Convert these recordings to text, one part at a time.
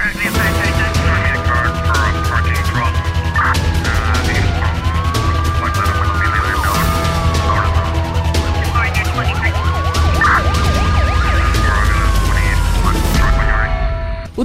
O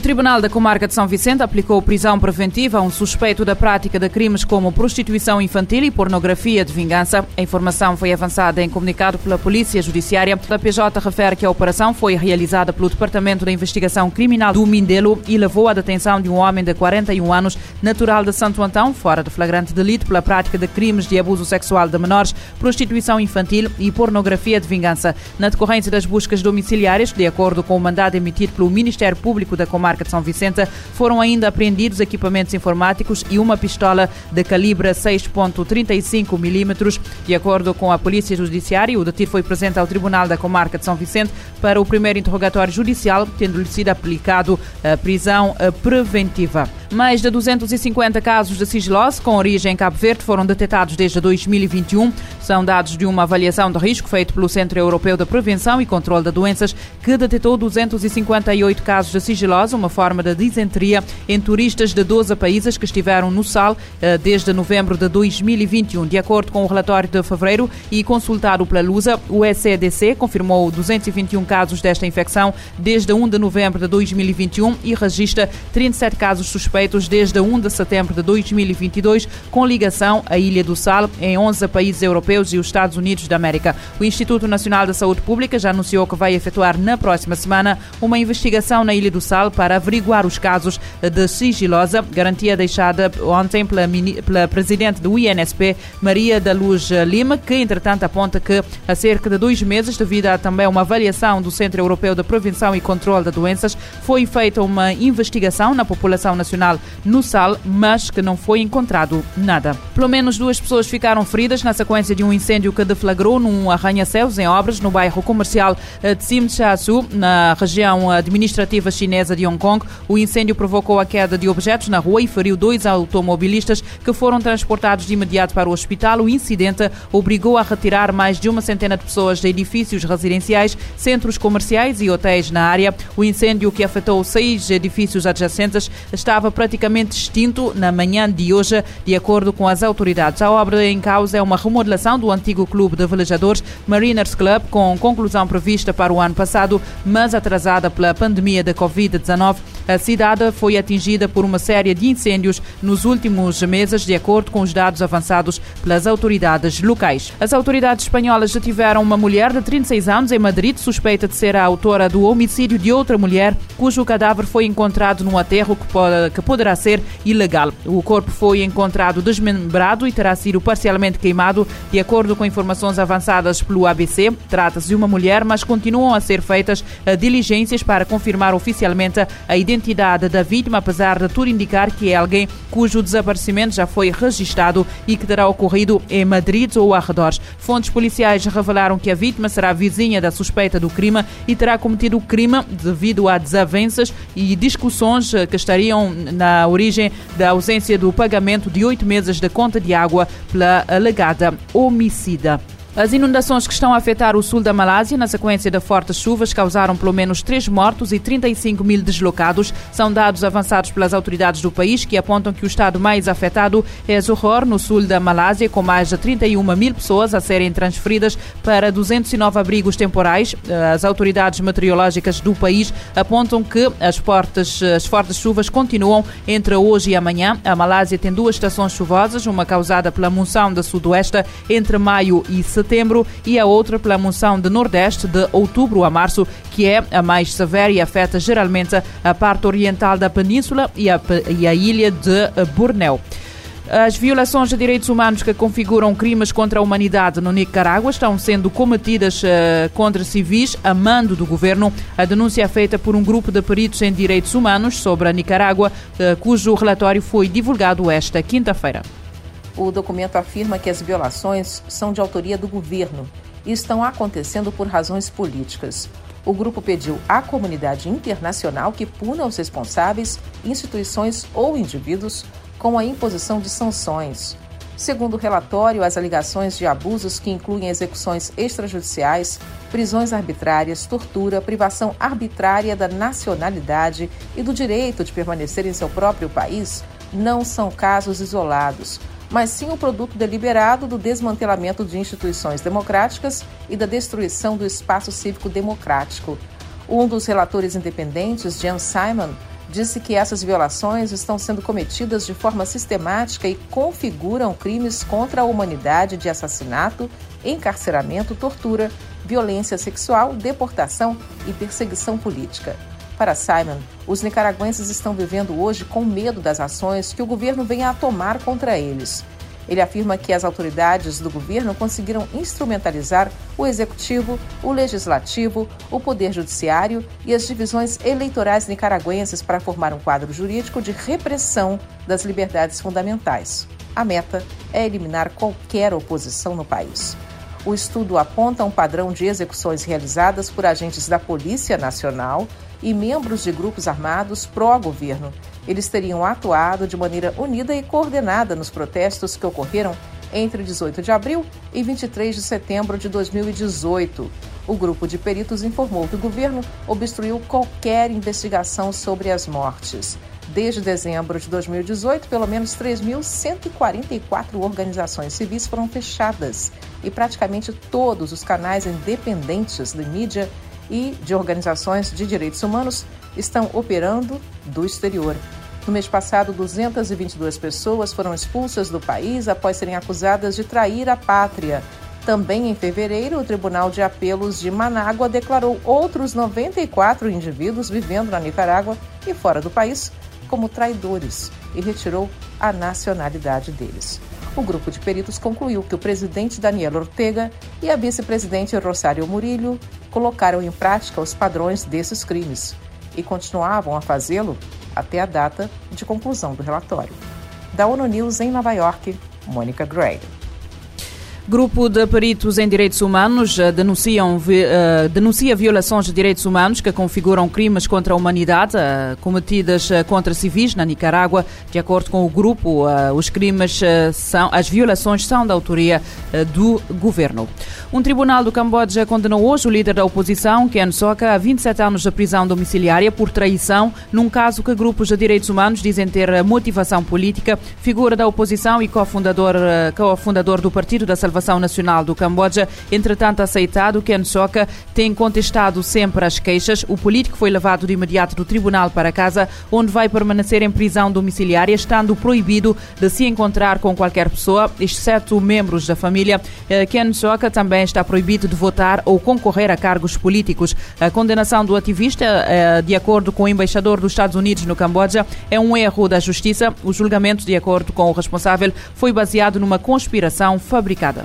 Tribunal da Comarca de São Vicente aplicou prisão preventiva a um suspeito da prática de crimes como prostituição infantil e pornografia de vingança. A informação foi avançada em comunicado pela Polícia Judiciária. A PJ refere que a operação foi realizada pelo Departamento da Investigação Criminal do Mindelo e levou à detenção de um homem de 41 anos, natural de Santo Antão, fora de flagrante delito pela prática de crimes de abuso sexual de menores, prostituição infantil e pornografia de vingança. Na decorrência das buscas domiciliárias, de acordo com o mandado emitido pelo Ministério Público da Comarca, comarca de São Vicente, foram ainda apreendidos equipamentos informáticos e uma pistola de calibre 6.35 milímetros. De acordo com a Polícia Judiciária, o detido foi presente ao Tribunal da Comarca de São Vicente para o primeiro interrogatório judicial, tendo-lhe sido aplicado a prisão preventiva. Mais de 250 casos de sigilose com origem em Cabo Verde foram detectados desde 2021. São dados de uma avaliação de risco feita pelo Centro Europeu de Prevenção e Controlo de Doenças, que detectou 258 casos de sigilose uma forma de disenteria em turistas de 12 países que estiveram no SAL eh, desde novembro de 2021. De acordo com o relatório de fevereiro e consultado pela Lusa, o ECDC confirmou 221 casos desta infecção desde 1 de novembro de 2021 e registra 37 casos suspeitos desde 1 de setembro de 2022, com ligação à Ilha do Sal, em 11 países europeus e os Estados Unidos da América. O Instituto Nacional da Saúde Pública já anunciou que vai efetuar na próxima semana uma investigação na Ilha do Sal para averiguar os casos de sigilosa, garantia deixada ontem pela, pela presidente do INSP, Maria da Luz Lima, que entretanto aponta que há cerca de dois meses, devido a também uma avaliação do Centro Europeu de Prevenção e Controle de Doenças, foi feita uma investigação na população nacional no SAL, mas que não foi encontrado nada. Pelo menos duas pessoas ficaram feridas na sequência de um incêndio que deflagrou num arranha-céus em obras no bairro comercial de Simchasu, na região administrativa chinesa de Hong Hong Kong. O incêndio provocou a queda de objetos na rua e feriu dois automobilistas que foram transportados de imediato para o hospital. O incidente obrigou a retirar mais de uma centena de pessoas de edifícios residenciais, centros comerciais e hotéis na área. O incêndio, que afetou seis edifícios adjacentes, estava praticamente extinto na manhã de hoje, de acordo com as autoridades. A obra em causa é uma remodelação do antigo clube de velejadores Mariners Club, com conclusão prevista para o ano passado, mas atrasada pela pandemia da Covid-19 a cidade foi atingida por uma série de incêndios nos últimos meses, de acordo com os dados avançados pelas autoridades locais. As autoridades espanholas detiveram uma mulher de 36 anos em Madrid, suspeita de ser a autora do homicídio de outra mulher, cujo cadáver foi encontrado num aterro que, pode, que poderá ser ilegal. O corpo foi encontrado desmembrado e terá sido parcialmente queimado, de acordo com informações avançadas pelo ABC. Trata-se de uma mulher, mas continuam a ser feitas eh, diligências para confirmar oficialmente a identidade da vítima, apesar de tudo indicar que é alguém cujo desaparecimento já foi registado e que terá ocorrido em Madrid ou arredores. Fontes policiais revelaram que a vítima será vizinha da suspeita do crime e terá cometido o crime devido a desavenças e discussões que estariam na origem da ausência do pagamento de oito meses de conta de água pela alegada homicida. As inundações que estão a afetar o sul da Malásia na sequência de fortes chuvas causaram pelo menos três mortos e 35 mil deslocados. São dados avançados pelas autoridades do país que apontam que o estado mais afetado é Johor, no sul da Malásia, com mais de 31 mil pessoas a serem transferidas para 209 abrigos temporais. As autoridades meteorológicas do país apontam que as fortes, as fortes chuvas continuam entre hoje e amanhã. A Malásia tem duas estações chuvosas, uma causada pela monção da sudoeste entre maio e setembro setembro e a outra pela monção de Nordeste de outubro a março, que é a mais severa e afeta geralmente a parte oriental da península e a, e a ilha de Bornéu. As violações de direitos humanos que configuram crimes contra a humanidade no Nicarágua estão sendo cometidas uh, contra civis a mando do governo. A denúncia é feita por um grupo de peritos em direitos humanos sobre a Nicarágua, uh, cujo relatório foi divulgado esta quinta-feira. O documento afirma que as violações são de autoria do governo e estão acontecendo por razões políticas. O grupo pediu à comunidade internacional que puna os responsáveis, instituições ou indivíduos com a imposição de sanções. Segundo o relatório, as alegações de abusos que incluem execuções extrajudiciais, prisões arbitrárias, tortura, privação arbitrária da nacionalidade e do direito de permanecer em seu próprio país não são casos isolados, mas sim o produto deliberado do desmantelamento de instituições democráticas e da destruição do espaço cívico democrático. Um dos relatores independentes, Jan Simon, disse que essas violações estão sendo cometidas de forma sistemática e configuram crimes contra a humanidade de assassinato, encarceramento, tortura, violência sexual, deportação e perseguição política. Para Simon, os nicaragüenses estão vivendo hoje com medo das ações que o governo venha a tomar contra eles. Ele afirma que as autoridades do governo conseguiram instrumentalizar o executivo, o legislativo, o poder judiciário e as divisões eleitorais nicaragüenses para formar um quadro jurídico de repressão das liberdades fundamentais. A meta é eliminar qualquer oposição no país. O estudo aponta um padrão de execuções realizadas por agentes da Polícia Nacional e membros de grupos armados pró-governo eles teriam atuado de maneira unida e coordenada nos protestos que ocorreram entre 18 de abril e 23 de setembro de 2018. O grupo de peritos informou que o governo obstruiu qualquer investigação sobre as mortes. Desde dezembro de 2018, pelo menos 3.144 organizações civis foram fechadas e praticamente todos os canais independentes de mídia e de organizações de direitos humanos estão operando do exterior. No mês passado, 222 pessoas foram expulsas do país após serem acusadas de trair a pátria. Também em fevereiro, o Tribunal de Apelos de Manágua declarou outros 94 indivíduos vivendo na Nicarágua e fora do país como traidores e retirou a nacionalidade deles. O grupo de peritos concluiu que o presidente Daniel Ortega e a vice-presidente Rosário Murillo colocaram em prática os padrões desses crimes e continuavam a fazê-lo até a data de conclusão do relatório. Da ONU News em Nova York, Mônica Gray. Grupo de peritos em direitos humanos uh, denunciam, uh, denuncia violações de direitos humanos que configuram crimes contra a humanidade uh, cometidas contra civis na Nicarágua. De acordo com o grupo, os crimes são, as violações são da autoria do governo. Um tribunal do Camboja condenou hoje o líder da oposição, Ken Soka, a 27 anos de prisão domiciliária por traição, num caso que grupos de direitos humanos dizem ter motivação política. Figura da oposição e cofundador, cofundador do Partido da Salvação Salvação Nacional do Camboja, entretanto aceitado, Ken Soka tem contestado sempre as queixas. O político foi levado de imediato do tribunal para casa, onde vai permanecer em prisão domiciliária, estando proibido de se encontrar com qualquer pessoa, exceto membros da família. Eh, Ken Soka também está proibido de votar ou concorrer a cargos políticos. A condenação do ativista, eh, de acordo com o embaixador dos Estados Unidos no Camboja, é um erro da justiça. O julgamento, de acordo com o responsável, foi baseado numa conspiração fabricada.